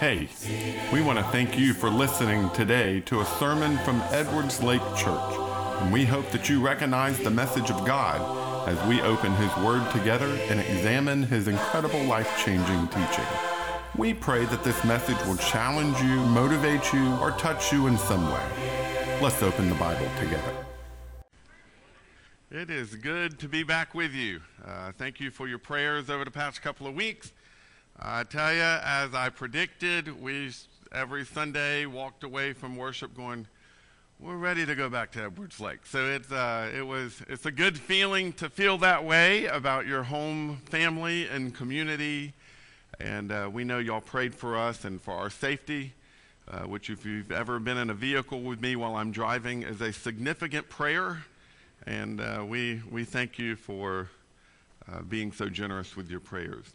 Hey, we want to thank you for listening today to a sermon from Edwards Lake Church, and we hope that you recognize the message of God as we open His Word together and examine His incredible life changing teaching. We pray that this message will challenge you, motivate you, or touch you in some way. Let's open the Bible together. It is good to be back with you. Uh, thank you for your prayers over the past couple of weeks. I tell you, as I predicted, we every Sunday walked away from worship going, we're ready to go back to Edwards Lake. So it's uh, it was it's a good feeling to feel that way about your home family and community, and uh, we know y'all prayed for us and for our safety, uh, which if you've ever been in a vehicle with me while I'm driving is a significant prayer, and uh, we we thank you for uh, being so generous with your prayers.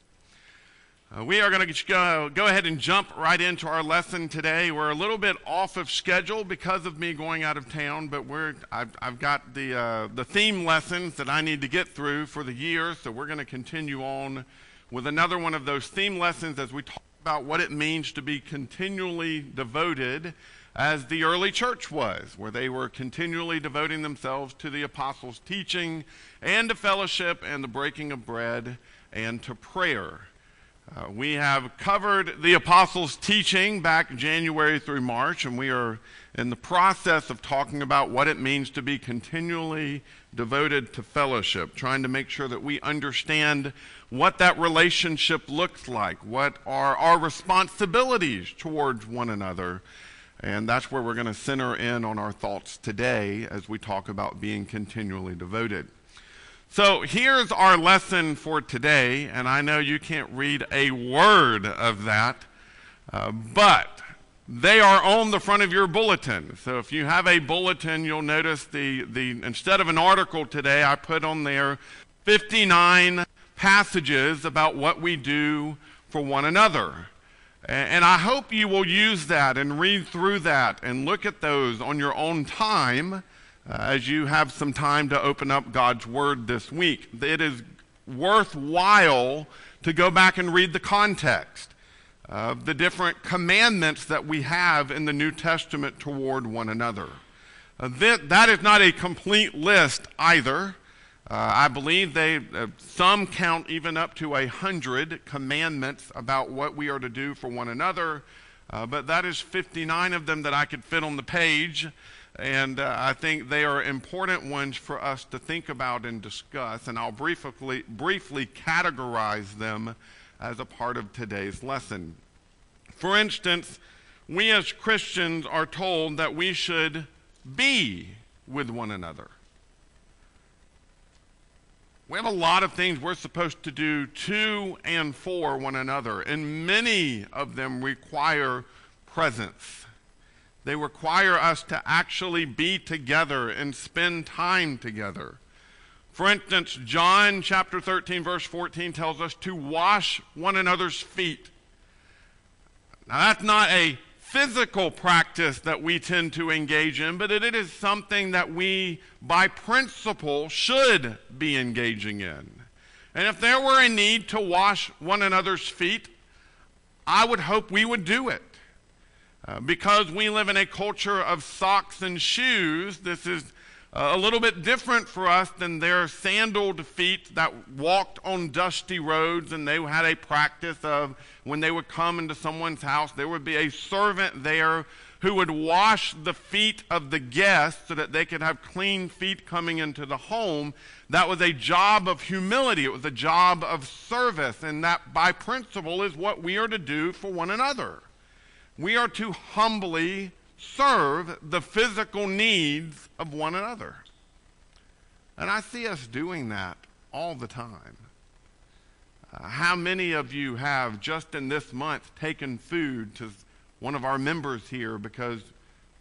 Uh, we are going to go, go ahead and jump right into our lesson today. We're a little bit off of schedule because of me going out of town, but we're, I've, I've got the, uh, the theme lessons that I need to get through for the year, so we're going to continue on with another one of those theme lessons as we talk about what it means to be continually devoted as the early church was, where they were continually devoting themselves to the apostles' teaching and to fellowship and the breaking of bread and to prayer. Uh, we have covered the apostles' teaching back January through March, and we are in the process of talking about what it means to be continually devoted to fellowship, trying to make sure that we understand what that relationship looks like, what are our responsibilities towards one another. And that's where we're going to center in on our thoughts today as we talk about being continually devoted. So here's our lesson for today, and I know you can't read a word of that, uh, but they are on the front of your bulletin. So if you have a bulletin, you'll notice the, the instead of an article today, I put on there 59 passages about what we do for one another. And I hope you will use that and read through that and look at those on your own time uh, as you have some time to open up God's Word this week. It is worthwhile to go back and read the context of the different commandments that we have in the New Testament toward one another. Uh, that, that is not a complete list either. Uh, I believe they uh, some count even up to a hundred commandments about what we are to do for one another, uh, but that is 59 of them that I could fit on the page. And uh, I think they are important ones for us to think about and discuss. And I'll briefly, briefly categorize them as a part of today's lesson. For instance, we as Christians are told that we should be with one another. We have a lot of things we're supposed to do to and for one another, and many of them require presence. They require us to actually be together and spend time together. For instance, John chapter 13, verse 14 tells us to wash one another's feet. Now, that's not a physical practice that we tend to engage in, but it is something that we, by principle, should be engaging in. And if there were a need to wash one another's feet, I would hope we would do it. Uh, because we live in a culture of socks and shoes, this is a little bit different for us than their sandaled feet that walked on dusty roads, and they had a practice of when they would come into someone's house, there would be a servant there who would wash the feet of the guests so that they could have clean feet coming into the home. That was a job of humility, it was a job of service, and that by principle is what we are to do for one another. We are to humbly serve the physical needs of one another. And I see us doing that all the time. Uh, how many of you have just in this month taken food to one of our members here because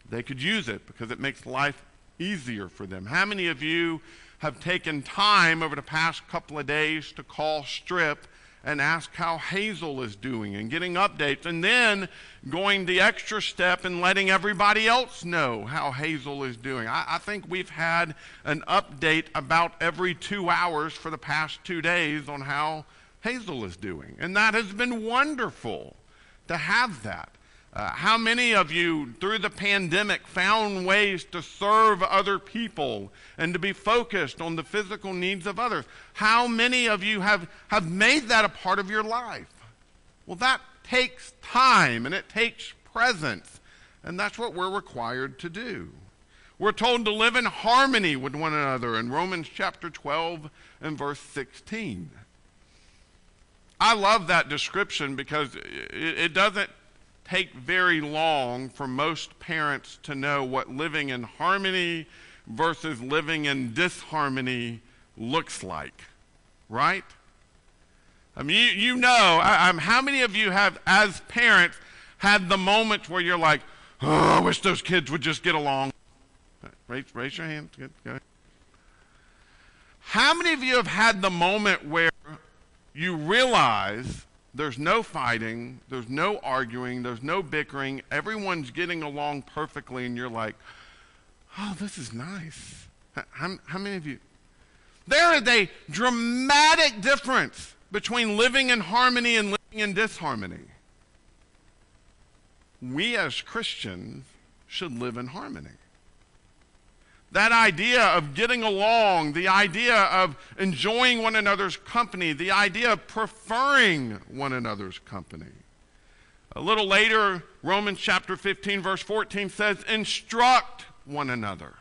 they could use it, because it makes life easier for them? How many of you have taken time over the past couple of days to call Strip and ask how Hazel is doing and getting updates, and then going the extra step and letting everybody else know how Hazel is doing. I, I, think we've had an update about every two hours for the past two days on how Hazel is doing. And that has been wonderful to have that. Uh, how many of you, through the pandemic, found ways to serve other people and to be focused on the physical needs of others? How many of you have, have made that a part of your life? Well, that takes time and it takes presence, and that's what we're required to do. We're told to live in harmony with one another in Romans chapter 12 and verse 16. I love that description because it, it doesn't take very long for most parents to know what living in harmony versus living in disharmony looks like, right? I mean, you, you know, I, how many of you have, as parents, had the moments where you're like, oh, I wish those kids would just get along? Raise, raise your hand. Good, good. How many of you have had the moment where you realize there's no fighting, there's no arguing, there's no bickering, everyone's getting along perfectly, and you're like, oh, this is nice. How, how many of you? There is a dramatic difference between living in harmony and living in disharmony. We as Christians should live in harmony. That idea of getting along, the idea of enjoying one another's company, the idea of preferring one another's company. A little later, Romans chapter 15, verse 14 says, instruct one another.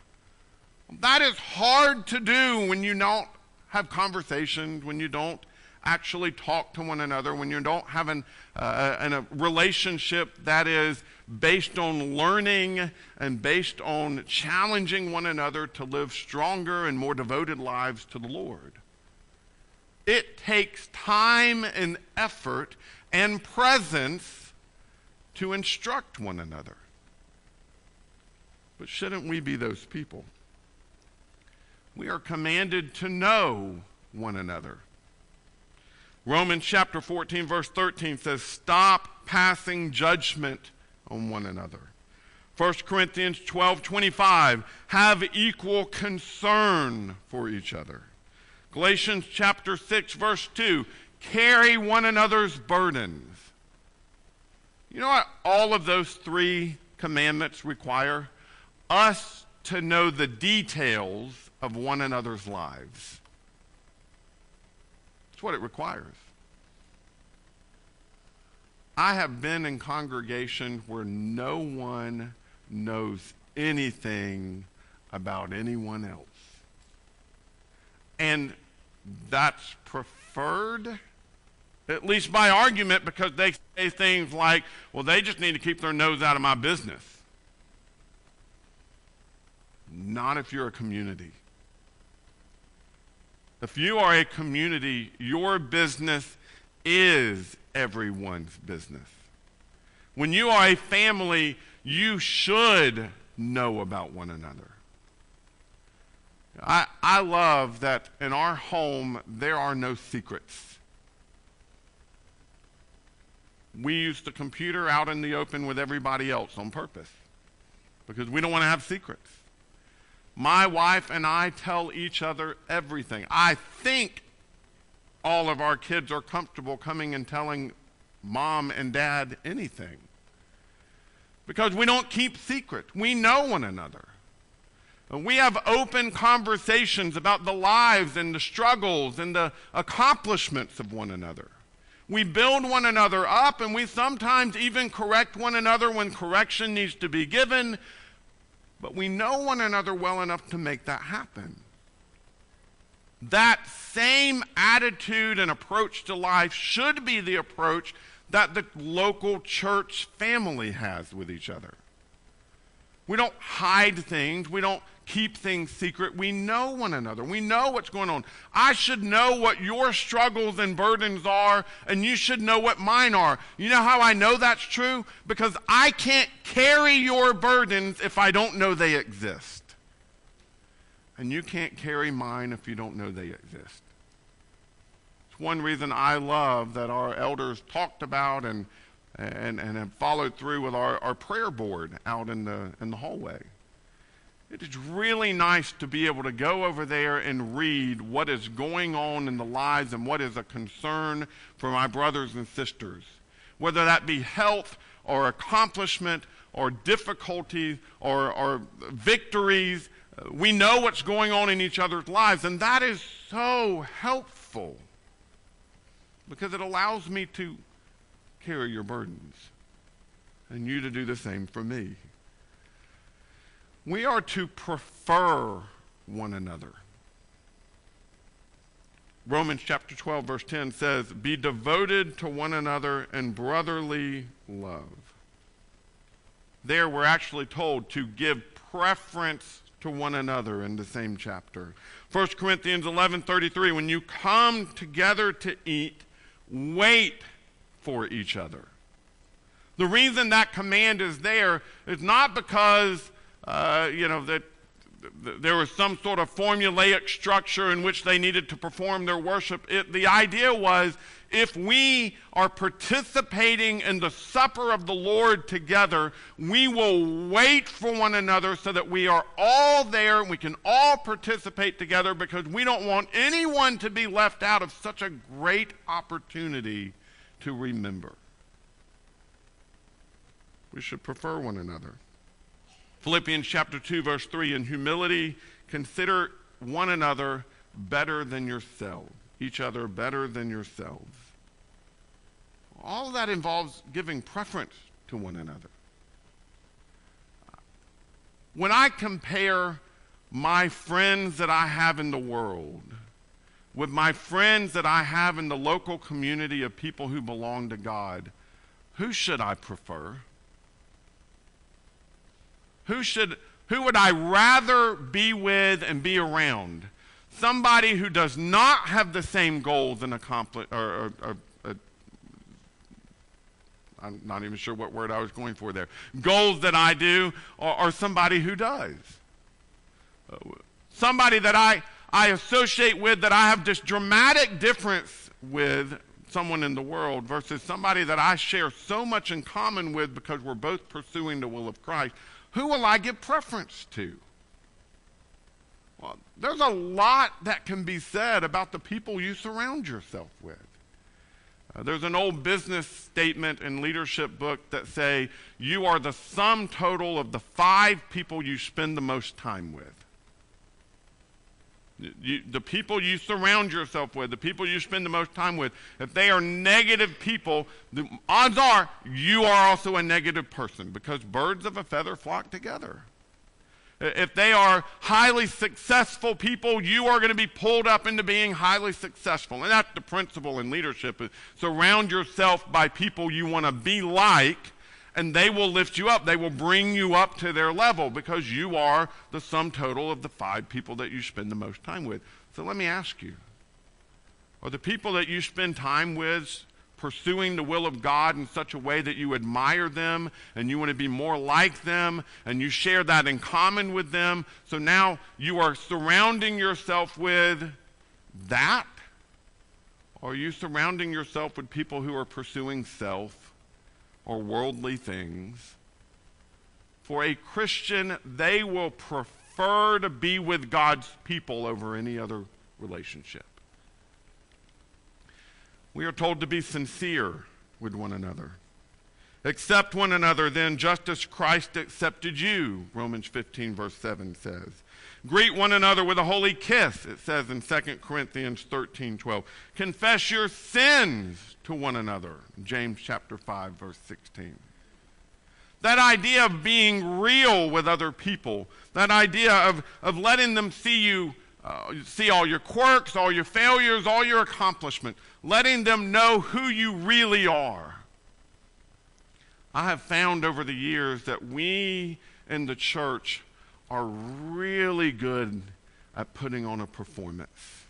That is hard to do when you don't have conversations, when you don't actually talk to one another, when you don't have an, uh, an, a relationship that is based on learning and based on challenging one another to live stronger and more devoted lives to the Lord. It takes time and effort and presence to instruct one another. But shouldn't we be those people? We are commanded to know one another. Romans chapter 14, verse 13 says, Stop passing judgment on one another. 1 Corinthians 12 25, have equal concern for each other. Galatians chapter 6, verse 2, carry one another's burdens. You know what all of those three commandments require? Us to know the details of one another's lives. That's what it requires. I have been in congregation where no one knows anything about anyone else. And that's preferred, at least by argument, because they say things like, well, they just need to keep their nose out of my business. Not if you're a community. If you are a community, your business is everyone's business. When you are a family, you should know about one another. I, I love that in our home there are no secrets. We use the computer out in the open with everybody else on purpose because we don't want to have secrets. My wife and I tell each other everything. I think all of our kids are comfortable coming and telling mom and dad anything. Because we don't keep secret. We know one another. We have open conversations about the lives and the struggles and the accomplishments of one another. We build one another up and we sometimes even correct one another when correction needs to be given, but we know one another well enough to make that happen that same attitude and approach to life should be the approach that the local church family has with each other. We don't hide things. We don't keep things secret. We know one another. We know what's going on. I should know what your struggles and burdens are, and you should know what mine are. You know how I know that's true? Because I can't carry your burdens if I don't know they exist and you can't carry mine if you don't know they exist. It's one reason I love that our elders talked about and, and, and have followed through with our, our prayer board out in the, in the hallway. it is really nice to be able to go over there and read what is going on in the lives and what is a concern for my brothers and sisters, whether that be health or accomplishment or difficulties or, or victories. We know what's going on in each other's lives, and that is so helpful because it allows me to carry your burdens and you to do the same for me. We are to prefer one another. Romans chapter 12, verse 10 says, Be devoted to one another in brotherly love. There, we're actually told to give preference to one another in the same chapter. 1 Corinthians 11:33 when you come together to eat wait for each other. The reason that command is there is not because uh, you know, that there was some sort of formulaic structure in which they needed to perform their worship. It, the idea was if we are participating in the supper of the Lord together, we will wait for one another so that we are all there and we can all participate together because we don't want anyone to be left out of such a great opportunity to remember. We should prefer one another. Philippians chapter 2, verse 3 In humility, consider one another better than yourselves, each other better than yourselves. All that involves giving preference to one another. When I compare my friends that I have in the world with my friends that I have in the local community of people who belong to God, who should I prefer? Who should who would I rather be with and be around? Somebody who does not have the same goals and accomplish or, or, or uh, I'm not even sure what word I was going for there. Goals that I do, or, or somebody who does. Somebody that I, I associate with that I have this dramatic difference with someone in the world versus somebody that I share so much in common with because we're both pursuing the will of Christ. Who will I give preference to? Well, there's a lot that can be said about the people you surround yourself with. Uh, there's an old business statement and leadership book that say you are the sum total of the five people you spend the most time with. You, the people you surround yourself with, the people you spend the most time with, if they are negative people, the odds are you are also a negative person because birds of a feather flock together. If they are highly successful people, you are going to be pulled up into being highly successful. And that's the principle in leadership. Surround yourself by people you want to be like and they will lift you up. They will bring you up to their level because you are the sum total of the five people that you spend the most time with. So let me ask you are the people that you spend time with pursuing the will of God in such a way that you admire them and you want to be more like them and you share that in common with them? So now you are surrounding yourself with that? Or are you surrounding yourself with people who are pursuing self? Or worldly things. For a Christian, they will prefer to be with God's people over any other relationship. We are told to be sincere with one another. Accept one another then, just as Christ accepted you, Romans 15, verse 7 says. Greet one another with a holy kiss, it says in 2 Corinthians 13 12. Confess your sins to one another, James chapter 5, verse 16. That idea of being real with other people, that idea of, of letting them see you, uh, see all your quirks, all your failures, all your accomplishments, letting them know who you really are. I have found over the years that we in the church are really good at putting on a performance.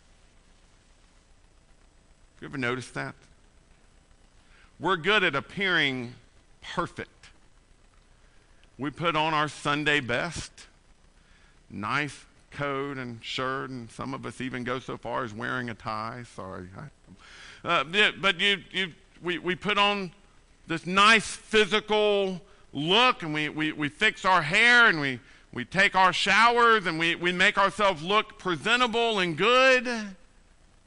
You ever noticed that? We're good at appearing perfect. We put on our Sunday best, nice coat and shirt, and some of us even go so far as wearing a tie. Sorry. Uh, but you, you, we, we put on this nice physical look and we, we, we fix our hair and we we take our showers and we, we make ourselves look presentable and good.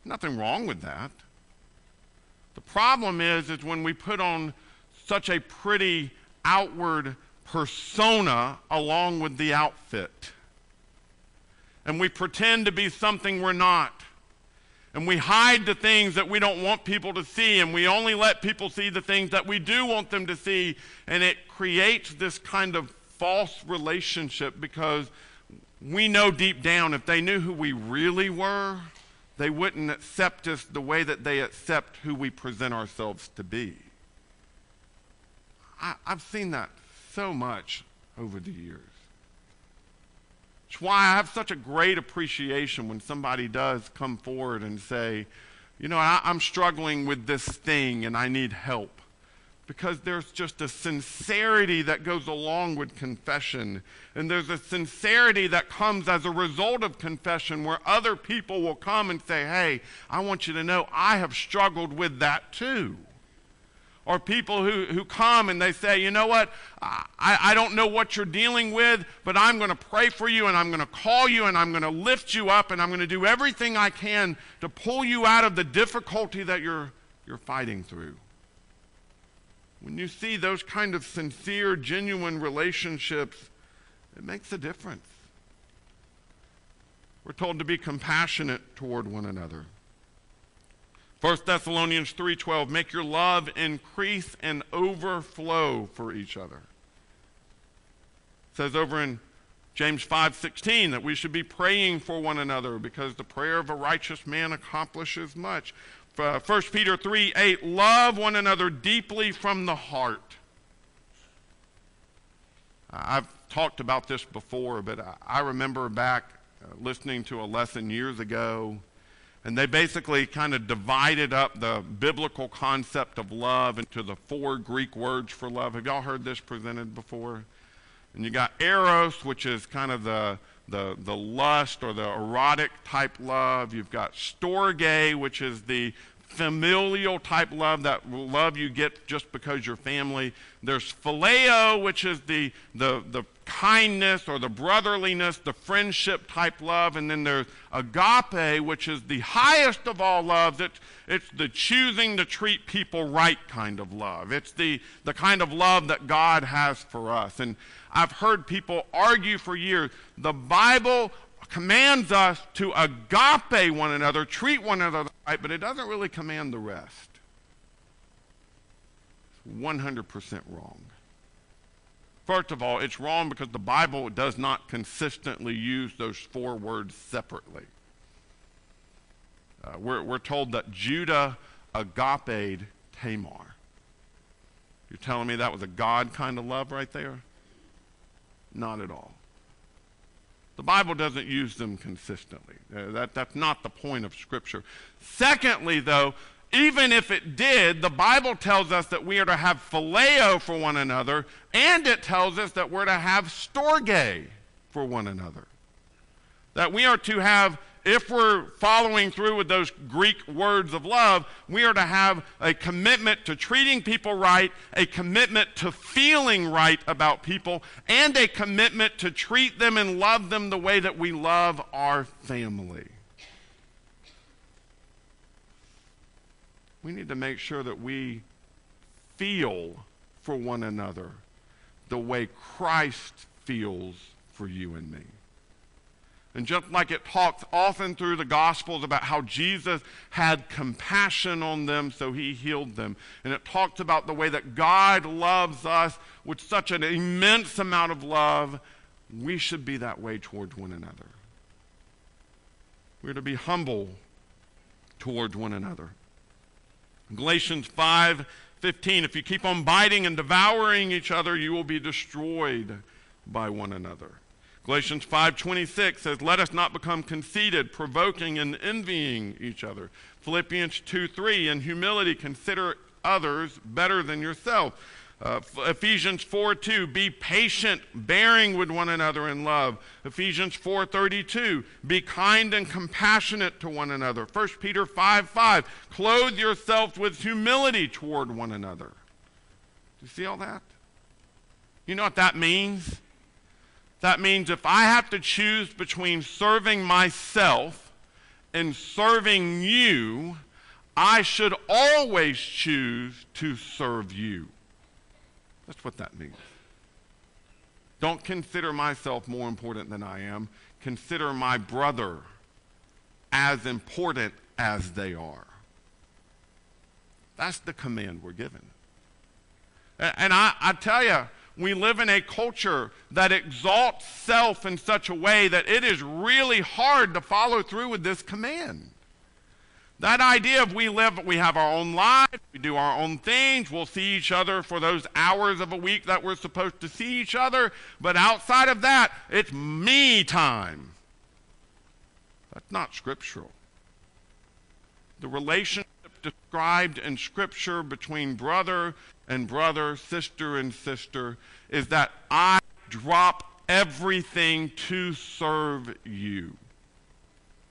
Nothing wrong with that. The problem is, is when we put on such a pretty outward persona along with the outfit. And we pretend to be something we're not. And we hide the things that we don't want people to see, and we only let people see the things that we do want them to see. And it creates this kind of false relationship because we know deep down if they knew who we really were, they wouldn't accept us the way that they accept who we present ourselves to be. I, have seen that so much over the years. It's why I have such a great appreciation when somebody does come forward and say, you know, I, I'm struggling with this thing and I need help because there's just a sincerity that goes along with confession. And there's a sincerity that comes as a result of confession where other people will come and say, Hey, I want you to know I have struggled with that too. Or people who, who come and they say, You know what? I, I don't know what you're dealing with, but I'm going to pray for you and I'm going to call you and I'm going to lift you up and I'm going to do everything I can to pull you out of the difficulty that you're, you're fighting through. When you see those kind of sincere, genuine relationships, it makes a difference. We're told to be compassionate toward one another. 1 Thessalonians 3:12 make your love increase and overflow for each other. It says over in James 5:16 that we should be praying for one another because the prayer of a righteous man accomplishes much. Uh, 1 Peter 3 8, love one another deeply from the heart. I've talked about this before, but I remember back uh, listening to a lesson years ago, and they basically kind of divided up the biblical concept of love into the four Greek words for love. Have y'all heard this presented before? And you got eros, which is kind of the the, the lust or the erotic type love. You've got storge, which is the familial type love, that love you get just because you're family. There's phileo, which is the, the, the kindness or the brotherliness, the friendship type love. And then there's agape, which is the highest of all loves. It's, it's the choosing to treat people right kind of love. It's the, the kind of love that God has for us. And I've heard people argue for years the Bible commands us to agape one another, treat one another right, but it doesn't really command the rest. It's 100% wrong. First of all, it's wrong because the Bible does not consistently use those four words separately. Uh, we're, we're told that Judah agape Tamar. You're telling me that was a God kind of love right there? Not at all. The Bible doesn't use them consistently. Uh, that, that's not the point of Scripture. Secondly, though, even if it did, the Bible tells us that we are to have phileo for one another, and it tells us that we're to have storge for one another. That we are to have if we're following through with those Greek words of love, we are to have a commitment to treating people right, a commitment to feeling right about people, and a commitment to treat them and love them the way that we love our family. We need to make sure that we feel for one another the way Christ feels for you and me. And just like it talks often through the Gospels about how Jesus had compassion on them, so he healed them. And it talks about the way that God loves us with such an immense amount of love. We should be that way towards one another. We're to be humble towards one another. Galatians 5 15, if you keep on biting and devouring each other, you will be destroyed by one another. Galatians 5:26 says, "Let us not become conceited, provoking and envying each other." Philippians 2:3, "In humility consider others better than yourself." Uh, Ephesians 4:2, "Be patient, bearing with one another in love." Ephesians 4:32, "Be kind and compassionate to one another." 1 Peter 5:5, "Clothe yourselves with humility toward one another." Do you see all that? You know what that means? That means if I have to choose between serving myself and serving you, I should always choose to serve you. That's what that means. Don't consider myself more important than I am. Consider my brother as important as they are. That's the command we're given. And I, I tell you, we live in a culture that exalts self in such a way that it is really hard to follow through with this command. That idea of we live, we have our own lives, we do our own things, we'll see each other for those hours of a week that we're supposed to see each other, but outside of that, it's me time. That's not scriptural. The relationship described in Scripture between brother and brother, sister and sister, is that I drop everything to serve you,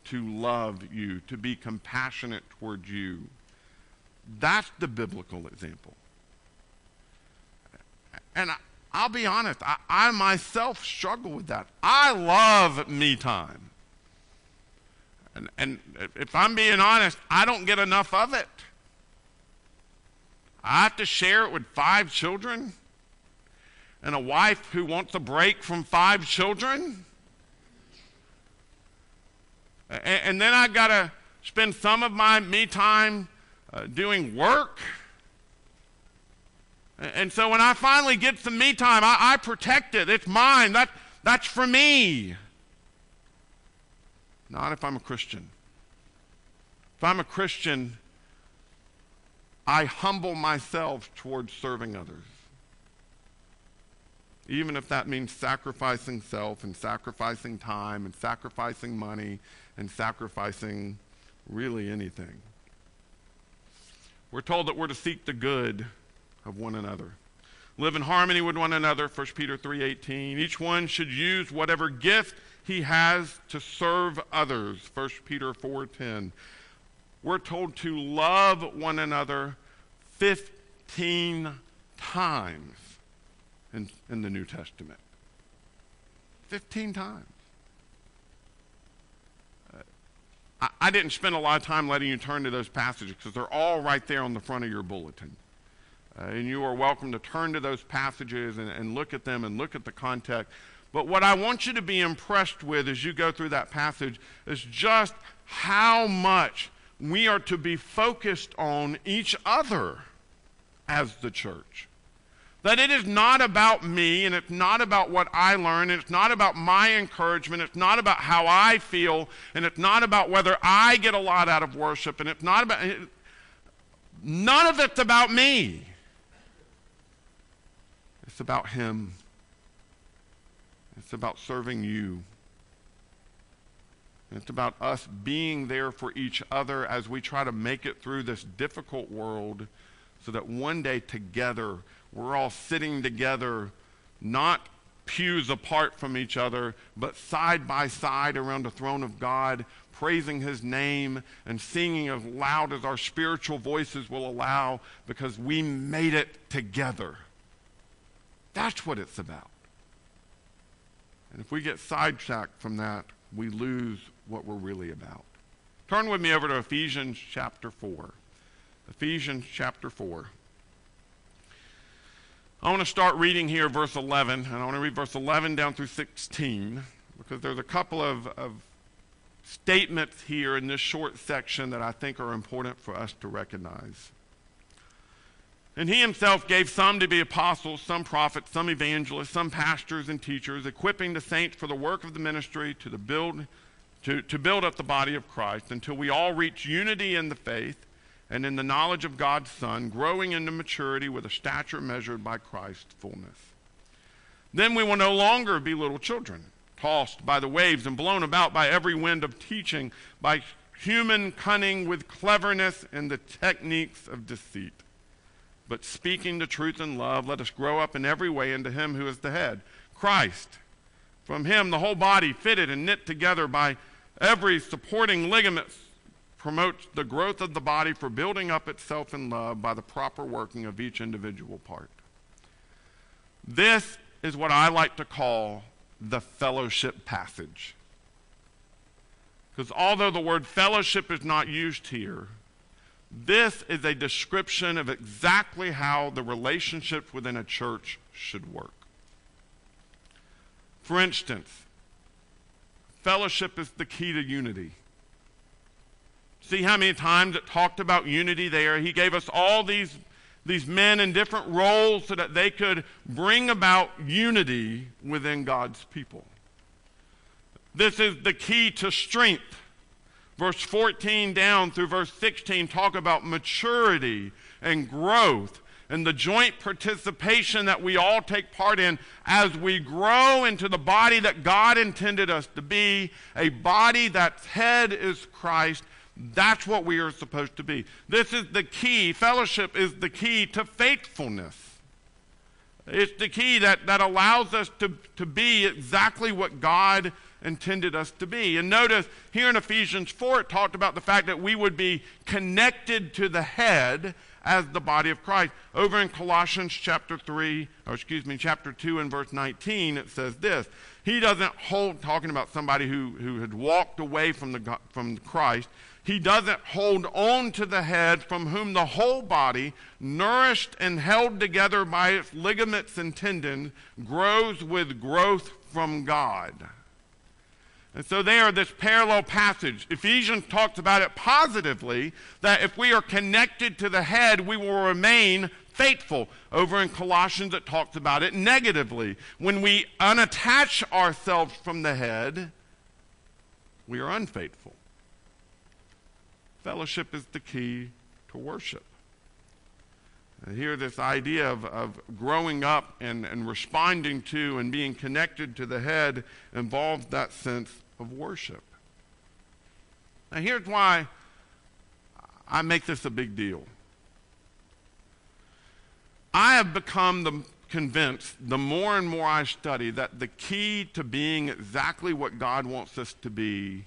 to love you, to be compassionate toward you. That's the biblical example. And I, will be honest, I, I myself struggle with that. I love me time. And, and if I'm being honest, I don't get enough of it. I have to share it with five children and a wife who wants a break from five children. And, and then I got to spend some of my me time uh, doing work. And so when I finally get some me time, I, I protect it. It's mine. That, that's for me. Not if I'm a Christian. If I'm a Christian, I humble myself towards serving others. Even if that means sacrificing self and sacrificing time and sacrificing money and sacrificing really anything. We're told that we're to seek the good of one another. Live in harmony with one another, 1 Peter 3:18. Each one should use whatever gift he has to serve others, 1 Peter 4:10. We're told to love one another 15 times in, in the New Testament. 15 times. Uh, I, I didn't spend a lot of time letting you turn to those passages because they're all right there on the front of your bulletin. Uh, and you are welcome to turn to those passages and, and look at them and look at the context. But what I want you to be impressed with as you go through that passage is just how much we are to be focused on each other as the church. That it is not about me and it's not about what I learn and it's not about my encouragement. It's not about how I feel and it's not about whether I get a lot out of worship and it's not about. None of it's about me. It's about Him. It's about serving you. It's about us being there for each other as we try to make it through this difficult world so that one day together we're all sitting together, not pews apart from each other, but side by side around the throne of God, praising his name and singing as loud as our spiritual voices will allow because we made it together. That's what it's about. And if we get sidetracked from that, we lose what we're really about. Turn with me over to Ephesians chapter 4. Ephesians chapter 4. I want to start reading here verse 11, and I want to read verse 11 down through 16 because there's a couple of, of statements here in this short section that I think are important for us to recognize. And he himself gave some to be apostles, some prophets, some evangelists, some pastors and teachers, equipping the saints for the work of the ministry to, the build, to, to build up the body of Christ until we all reach unity in the faith and in the knowledge of God's Son, growing into maturity with a stature measured by Christ's fullness. Then we will no longer be little children, tossed by the waves and blown about by every wind of teaching, by human cunning with cleverness and the techniques of deceit. But speaking the truth in love, let us grow up in every way into Him who is the head, Christ. From Him, the whole body, fitted and knit together by every supporting ligament promotes the growth of the body for building up itself in love by the proper working of each individual part. This is what I like to call the fellowship passage. Because although the word fellowship is not used here, this is a description of exactly how the relationships within a church should work. For instance, fellowship is the key to unity. See how many times it talked about unity there? He gave us all these, these men in different roles so that they could bring about unity within God's people. This is the key to strength. Verse 14 down through verse 16 talk about maturity and growth and the joint participation that we all take part in as we grow into the body that God intended us to be, a body that's head is Christ. That's what we are supposed to be. This is the key. Fellowship is the key to faithfulness. It's the key that, that allows us to, to be exactly what God intended us to be. And notice here in Ephesians 4, it talked about the fact that we would be connected to the head as the body of Christ. Over in Colossians chapter 3, or excuse me, chapter 2 and verse 19, it says this. He doesn't hold, talking about somebody who, who had walked away from, the, from Christ, he doesn't hold on to the head from whom the whole body, nourished and held together by its ligaments and tendons, grows with growth from God. And so there, this parallel passage, Ephesians talks about it positively, that if we are connected to the head, we will remain faithful. Over in Colossians, it talks about it negatively. When we unattach ourselves from the head, we are unfaithful. Fellowship is the key to worship. And here, this idea of, of growing up and, and responding to and being connected to the head involves that sense of worship. Now, here's why I make this a big deal. I have become the, convinced, the more and more I study, that the key to being exactly what God wants us to be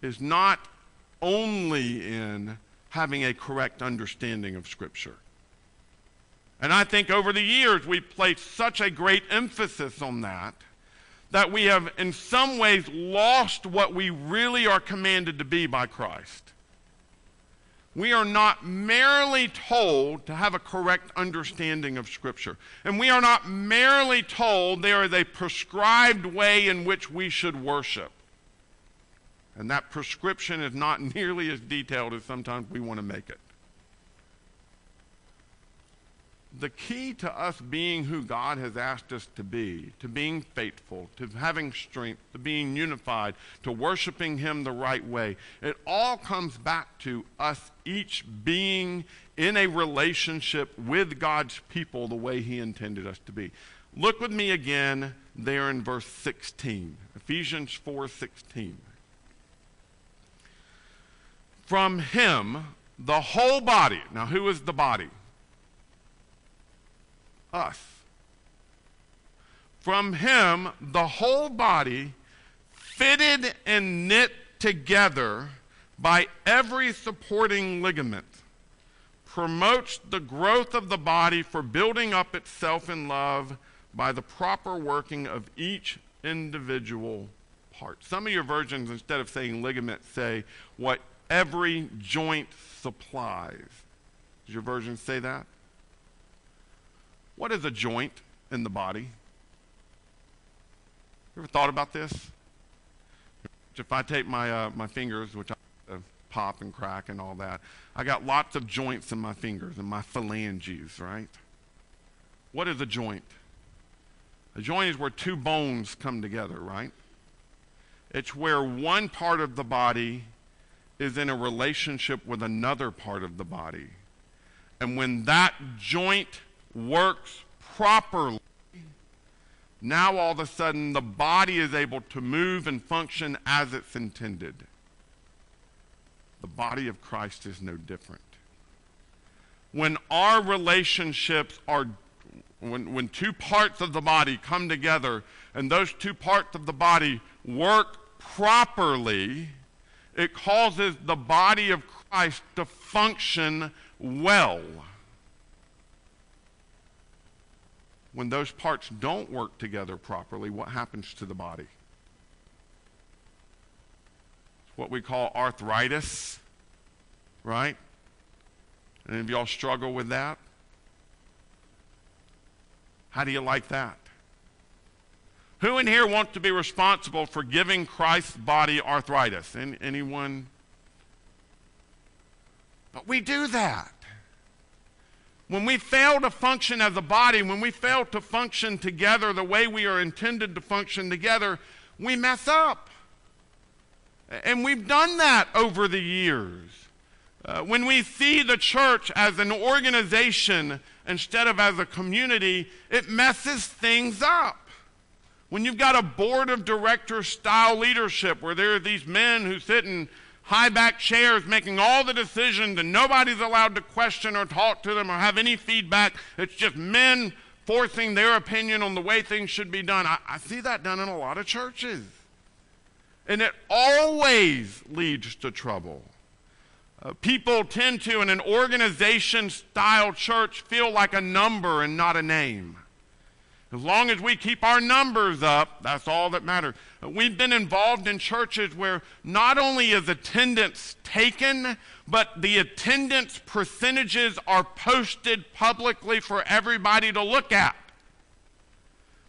is not only in having a correct understanding of Scripture. And I think over the years we've placed such a great emphasis on that that we have in some ways lost what we really are commanded to be by Christ. We are not merely told to have a correct understanding of Scripture. And we are not merely told there is a prescribed way in which we should worship. And that prescription is not nearly as detailed as sometimes we want to make it the key to us being who God has asked us to be, to being faithful, to having strength, to being unified, to worshiping Him the right way, it all comes back to us each being in a relationship with God's people the way He intended us to be. Look with me again there in verse 16, Ephesians 4:16. From him the whole body. Now who is the body? Us. From him, the whole body, fitted and knit together by every supporting ligament, promotes the growth of the body for building up itself in love by the proper working of each individual part. Some of your versions, instead of saying ligament, say what every joint supplies. Does your version say that? What is a joint in the body? You ever thought about this? If I take my, uh, my fingers, which I uh, pop and crack and all that, I got lots of joints in my fingers and my phalanges, right? What is a joint? A joint is where two bones come together, right? It's where one part of the body is in a relationship with another part of the body. And when that joint works properly, now all of a sudden the body is able to move and function as it's intended. The body of Christ is no different. When our relationships are, when, when two parts of the body come together and those two parts of the body work properly, it causes the body of Christ to function well. When those parts don't work together properly, what happens to the body? It's what we call arthritis, right? Any of y'all struggle with that? How do you like that? Who in here wants to be responsible for giving Christ's body arthritis? Any, anyone? But we do that. When we fail to function as a body, when we fail to function together the way we are intended to function together, we mess up. And we've done that over the years. Uh, when we see the church as an organization instead of as a community, it messes things up. When you've got a board of directors style leadership where there are these men who sit in high back chairs making all the decisions and nobody's allowed to question or talk to them or have any feedback, it's just men forcing their opinion on the way things should be done. I, I see that done in a lot of churches. And it always leads to trouble. Uh, people tend to, in an organization style church, feel like a number and not a name. As long as we keep our numbers up, that's all that matters. We've been involved in churches where not only is attendance taken, but the attendance percentages are posted publicly for everybody to look at.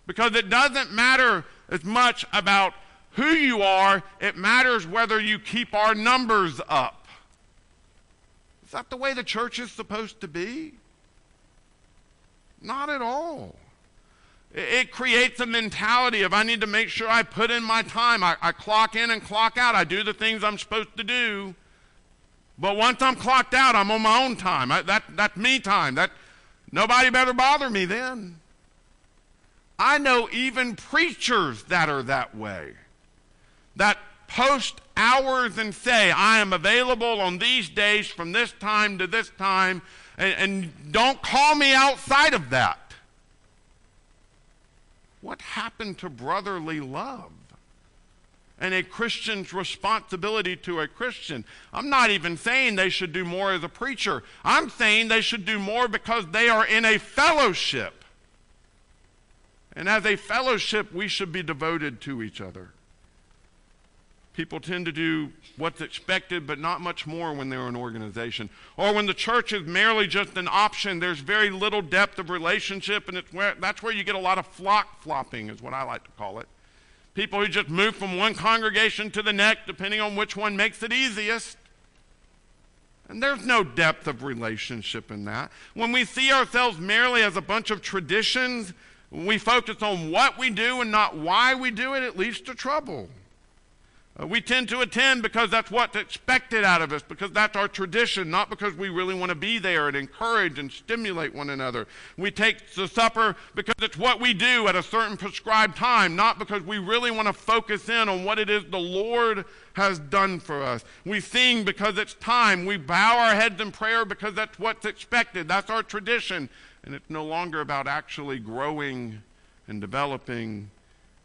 Because it doesn't matter as much about who you are, it matters whether you keep our numbers up Is that the way the church is supposed to be? Not at all. It creates a mentality of I need to make sure I put in my time. I, I, clock in and clock out. I do the things I'm supposed to do. But once I'm clocked out, I'm on my own time. I, that, that's me time. That, nobody better bother me then. I know even preachers that are that way. That post hours and say, I am available on these days from this time to this time, and, and don't call me outside of that. What happened to brotherly love? and a Christian's responsibility to a Christian. I'm not even saying they should do more as a preacher. I'm saying they should do more because they are in a fellowship. And as a fellowship, we should be devoted to each other. People tend to do what's expected, but not much more when they're an organization. Or when the church is merely just an option, there's very little depth of relationship, and where, that's where you get a lot of flock flopping, is what I like to call it. People who just move from one congregation to the next, depending on which one makes it easiest. And there's no depth of relationship in that. When we see ourselves merely as a bunch of traditions, we focus on what we do and not why we do it, it leads to trouble. Uh, we tend to attend because that's what's expected out of us, because that's our tradition, not because we really want to be there and encourage and stimulate one another. We take the supper because it's what we do at a certain prescribed time, not because we really want to focus in on what it is the Lord has done for us. We sing because it's time. We bow our heads in prayer because that's what's expected. That's our tradition. And it's no longer about actually growing and developing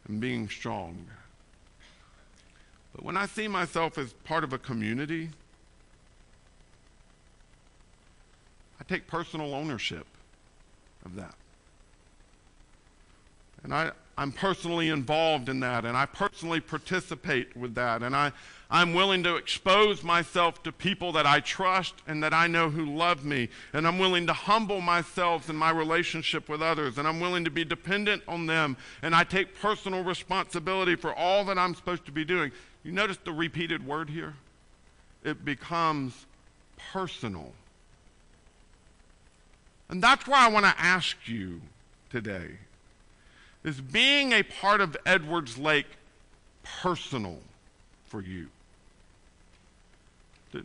and being strong. But when I see myself as part of a community, I take personal ownership of that. And I, I'm personally involved in that, and I personally participate with that, and I, I'm willing to expose myself to people that I trust and that I know who love me, and I'm willing to humble myself in my relationship with others, and I'm willing to be dependent on them, and I take personal responsibility for all that I'm supposed to be doing. You notice the repeated word here? It becomes personal. And that's why I want to ask you today is being a part of Edwards Lake personal for you?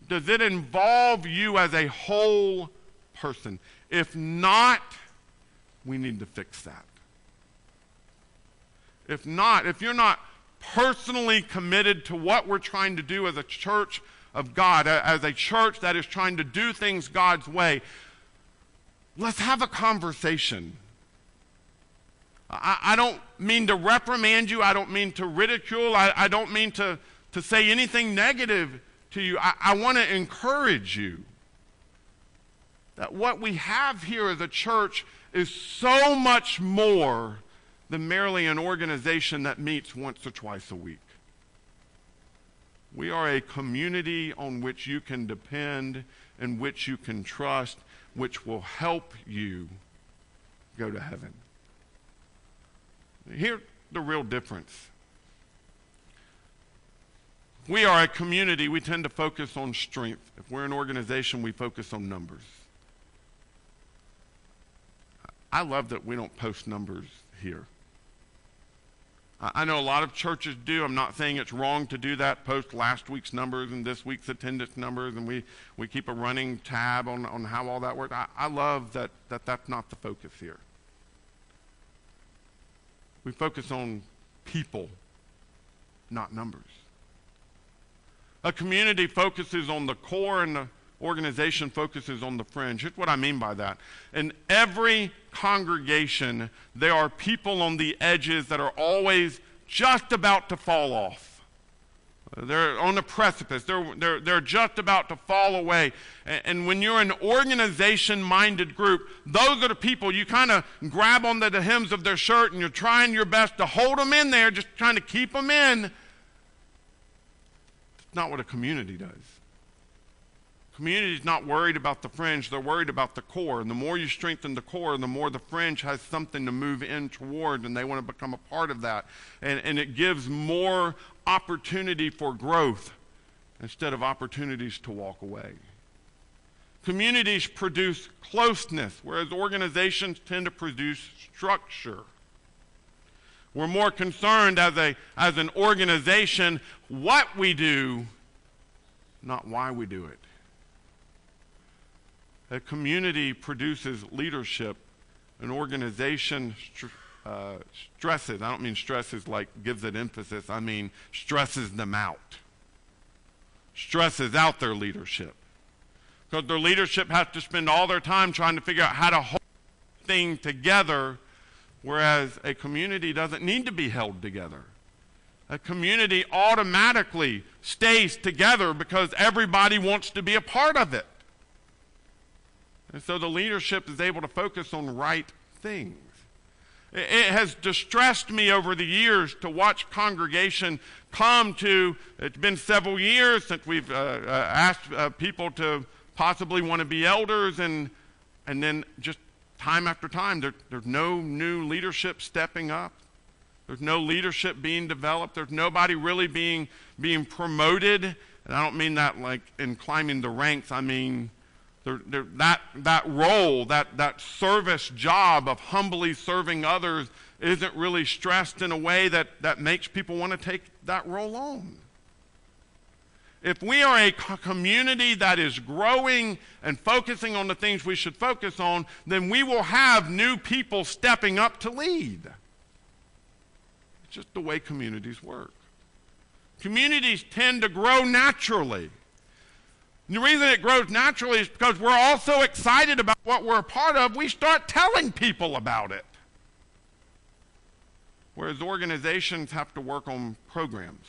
Does it involve you as a whole person? If not, we need to fix that. If not, if you're not personally committed to what we're trying to do as a church of God, as a church that is trying to do things God's way, let's have a conversation. I, I don't mean to reprimand you, I don't mean to ridicule, I, I don't mean to, to say anything negative to you. I, I want to encourage you. that what we have here as a church is so much more than merely an organization that meets once or twice a week. We are a community on which you can depend and which you can trust, which will help you go to heaven. Here's the real difference. We are a community, we tend to focus on strength. If we're an organization, we focus on numbers. I love that we don't post numbers here. I know a lot of churches do. I'm not saying it's wrong to do that, post last week's numbers and this week's attendance numbers, and we, we keep a running tab on, on how all that works. I, I love that, that that's not the focus here. We focus on people, not numbers. A community focuses on the core and the organization focuses on the fringe. Here's what I mean by that. In every congregation, there are people on the edges that are always just about to fall off. They're on the precipice. They're, they're, they're just about to fall away. And, and when you're an organization minded group, those are the people you kind of grab onto the hems of their shirt and you're trying your best to hold them in there, just trying to keep them in. It's not what a community does. Community is not worried about the fringe, they're worried about the core. And the more you strengthen the core, the more the fringe has something to move in toward, and they want to become a part of that. And, and it gives more opportunity for growth instead of opportunities to walk away. Communities produce closeness, whereas organizations tend to produce structure. We're more concerned as, a, as an organization what we do, not why we do it. A community produces leadership. An organization str- uh, stresses, I don't mean stresses like gives it emphasis, I mean stresses them out. Stresses out their leadership. Because their leadership has to spend all their time trying to figure out how to hold thing together, whereas a community doesn't need to be held together. A community automatically stays together because everybody wants to be a part of it. And so the leadership is able to focus on right things. It has distressed me over the years to watch congregation come to, it's been several years since we've uh, uh, asked uh, people to possibly want to be elders, and, and then just time after time, there, there's no new leadership stepping up. There's no leadership being developed. There's nobody really being, being promoted. And I don't mean that like in climbing the ranks, I mean they're, they're, that, that role, that, that service job of humbly serving others isn't really stressed in a way that, that makes people want to take that role on. If we are a community that is growing and focusing on the things we should focus on, then we will have new people stepping up to lead. It's just the way communities work. Communities tend to grow naturally. And the reason it grows naturally is because we're all so excited about what we're a part of, we start telling people about it. Whereas organizations have to work on programs,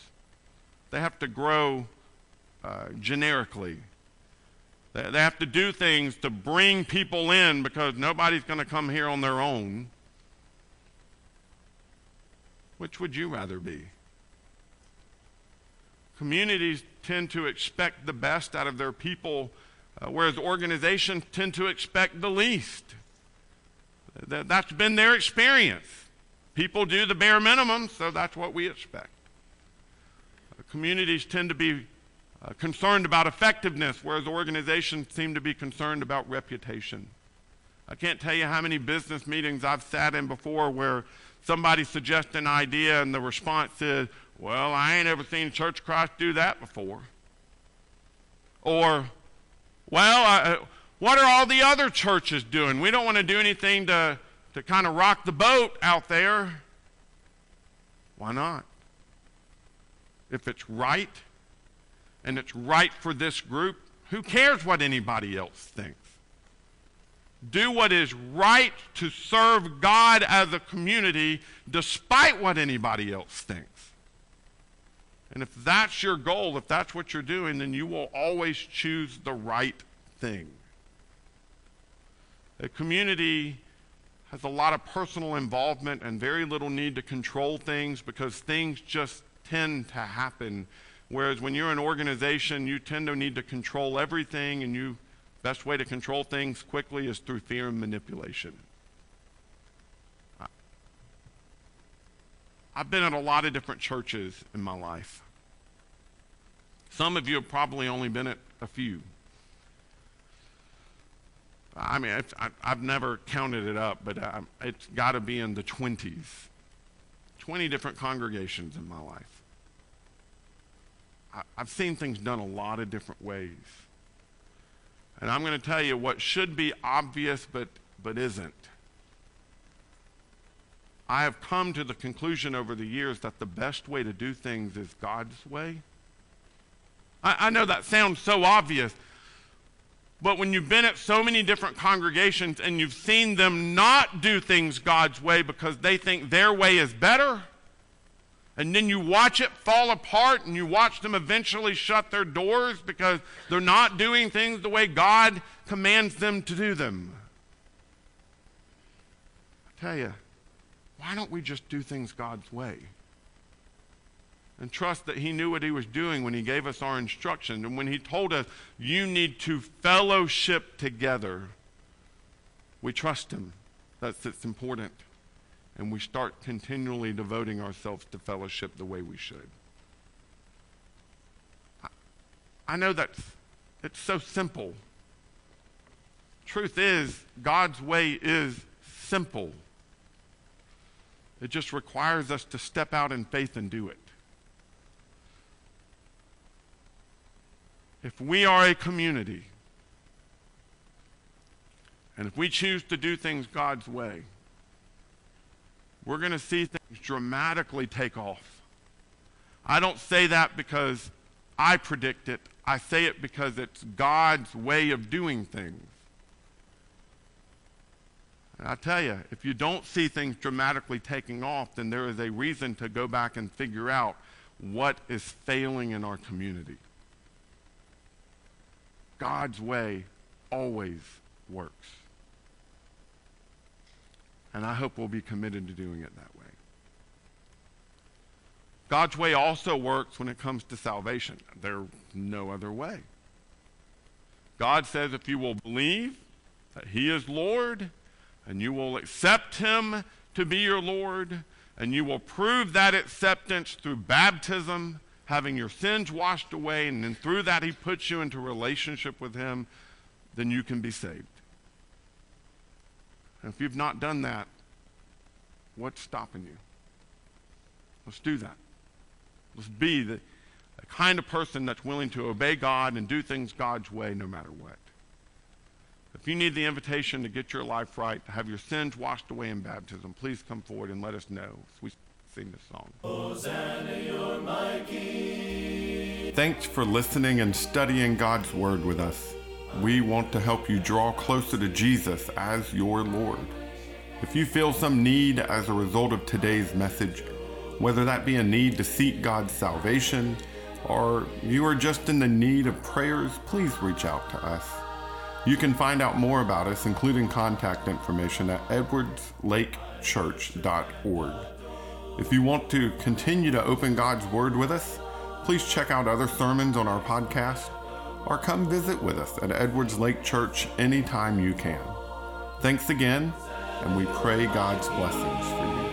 they have to grow uh, generically. They, they have to do things to bring people in because nobody's going to come here on their own. Which would you rather be? Communities tend to expect the best out of their people, uh, whereas organizations tend to expect the least. That, that's been their experience. People do the bare minimum, so that's what we expect. Uh, communities tend to be uh, concerned about effectiveness, whereas organizations seem to be concerned about reputation. I can't tell you how many business meetings I've sat in before where somebody suggests an idea and the response is, well, I ain't ever seen Church of Christ do that before. Or, well, I, uh, what are all the other churches doing? We don't want to do anything to, to kind of rock the boat out there. Why not? If it's right and it's right for this group, who cares what anybody else thinks? Do what is right to serve God as a community despite what anybody else thinks. And if that's your goal, if that's what you're doing, then you will always choose the right thing. A community has a lot of personal involvement and very little need to control things because things just tend to happen. Whereas when you're an organization, you tend to need to control everything, and you best way to control things quickly is through fear and manipulation. I've been at a lot of different churches in my life. Some of you have probably only been at a few. I mean, I, have never counted it up, but uh, it's got to be in the 20s. 20 different congregations in my life. I've seen things done a lot of different ways. And I'm going to tell you what should be obvious but, but isn't. I have come to the conclusion over the years that the best way to do things is God's way. I, I know that sounds so obvious, but when you've been at so many different congregations and you've seen them not do things God's way because they think their way is better, and then you watch it fall apart and you watch them eventually shut their doors because they're not doing things the way God commands them to do them. I tell you, why don't we just do things God's way? and trust that he knew what he was doing when he gave us our instructions and when he told us you need to fellowship together. We trust him. That's it's important. And we start continually devoting ourselves to fellowship the way we should. I, I know that's it's so simple. Truth is god's way is simple it just requires us to step out in faith and do it if we are a community and if we choose to do things God's way, we're going to see things dramatically take off. I don't say that because I predict it. I say it because it's God's way of doing things. And I tell you, if you don't see things dramatically taking off, then there is a reason to go back and figure out what is failing in our community. God's way always works. And I hope we'll be committed to doing it that way. God's way also works when it comes to salvation. There's no other way. God says if you will believe that He is Lord and you will accept Him to be your Lord and you will prove that acceptance through baptism having your sins washed away, and then through that he puts you into relationship with him, then you can be saved. And if you've not done that, what's stopping you? Let's do that. Let's be the, the kind of person that's willing to obey God and do things God's way no matter what. If you need the invitation to get your life right, to have your sins washed away in baptism, please come forward and let us know. We sing this song. Hosanna, Thanks for listening and studying God's Word with us. We want to help you draw closer to Jesus as your Lord. If you feel some need as a result of today's message, whether that be a need to seek God's salvation or you are just in the need of prayers, please reach out to us. You can find out more about us, including contact information, at edwardslakechurch.org. If you want to continue to open God's Word with us, please check out other sermons on our podcast or come visit with us at Edwards Lake Church anytime you can. Thanks again, and we pray God's blessings for you.